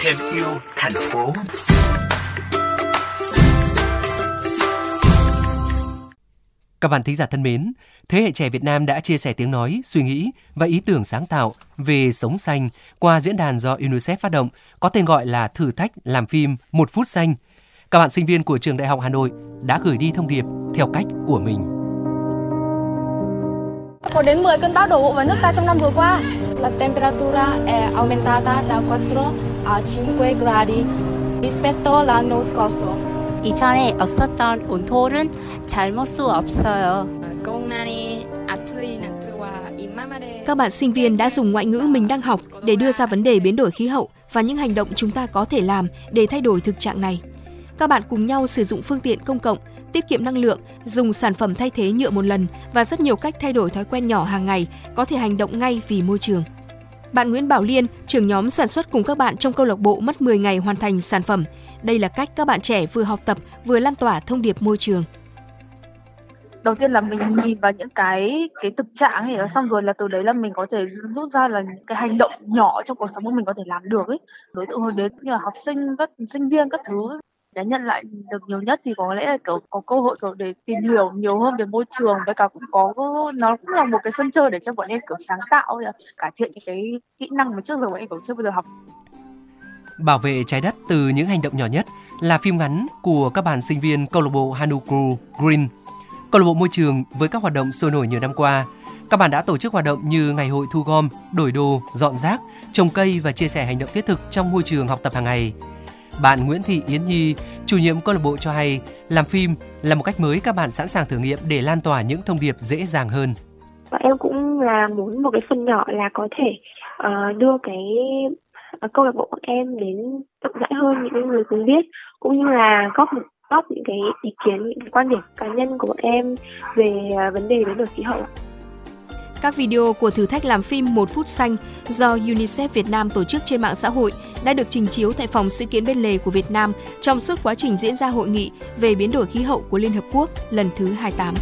thêm yêu thành phố. Các bạn thính giả thân mến, thế hệ trẻ Việt Nam đã chia sẻ tiếng nói, suy nghĩ và ý tưởng sáng tạo về sống xanh qua diễn đàn do UNICEF phát động, có tên gọi là Thử thách làm phim Một phút xanh. Các bạn sinh viên của trường Đại học Hà Nội đã gửi đi thông điệp theo cách của mình. Có đến 10 cơn bão đổ bộ vào nước ta trong năm vừa qua. La temperatura è aumentata da 4 a 5 gradi rispetto all'anno scorso. 이전에 없었던 온도는 잘못 수 없어요. Các bạn sinh viên đã dùng ngoại ngữ mình đang học để đưa ra vấn đề biến đổi khí hậu và những hành động chúng ta có thể làm để thay đổi thực trạng này. Các bạn cùng nhau sử dụng phương tiện công cộng, tiết kiệm năng lượng, dùng sản phẩm thay thế nhựa một lần và rất nhiều cách thay đổi thói quen nhỏ hàng ngày có thể hành động ngay vì môi trường. Bạn Nguyễn Bảo Liên, trưởng nhóm sản xuất cùng các bạn trong câu lạc bộ mất 10 ngày hoàn thành sản phẩm. Đây là cách các bạn trẻ vừa học tập vừa lan tỏa thông điệp môi trường. Đầu tiên là mình nhìn vào những cái cái thực trạng ấy, xong rồi là từ đấy là mình có thể rút ra là những cái hành động nhỏ trong cuộc sống của mình có thể làm được ấy. Đối tượng hướng đến như là học sinh, các sinh viên các thứ để nhận lại được nhiều nhất thì có lẽ là kiểu có cơ hội kiểu để tìm hiểu nhiều hơn về môi trường với cả cũng có nó cũng là một cái sân chơi để cho bọn em kiểu sáng tạo cải thiện những cái kỹ năng mà trước giờ bọn em kiểu chưa bao giờ học Bảo vệ trái đất từ những hành động nhỏ nhất là phim ngắn của các bạn sinh viên câu lạc bộ Hanuku Green. Câu lạc bộ môi trường với các hoạt động sôi nổi nhiều năm qua, các bạn đã tổ chức hoạt động như ngày hội thu gom, đổi đồ, dọn rác, trồng cây và chia sẻ hành động thiết thực trong môi trường học tập hàng ngày. Bạn Nguyễn Thị Yến Nhi, chủ nhiệm câu lạc bộ cho hay, làm phim là một cách mới các bạn sẵn sàng thử nghiệm để lan tỏa những thông điệp dễ dàng hơn. Và em cũng là muốn một cái phần nhỏ là có thể uh, đưa cái uh, câu lạc bộ của em đến rộng rãi hơn những người cùng biết cũng như là góp góp những cái ý kiến những cái quan điểm cá nhân của bọn em về uh, vấn đề biến đổi khí hậu. Các video của thử thách làm phim Một phút xanh do UNICEF Việt Nam tổ chức trên mạng xã hội đã được trình chiếu tại phòng sự kiện bên lề của Việt Nam trong suốt quá trình diễn ra hội nghị về biến đổi khí hậu của Liên Hợp Quốc lần thứ 28.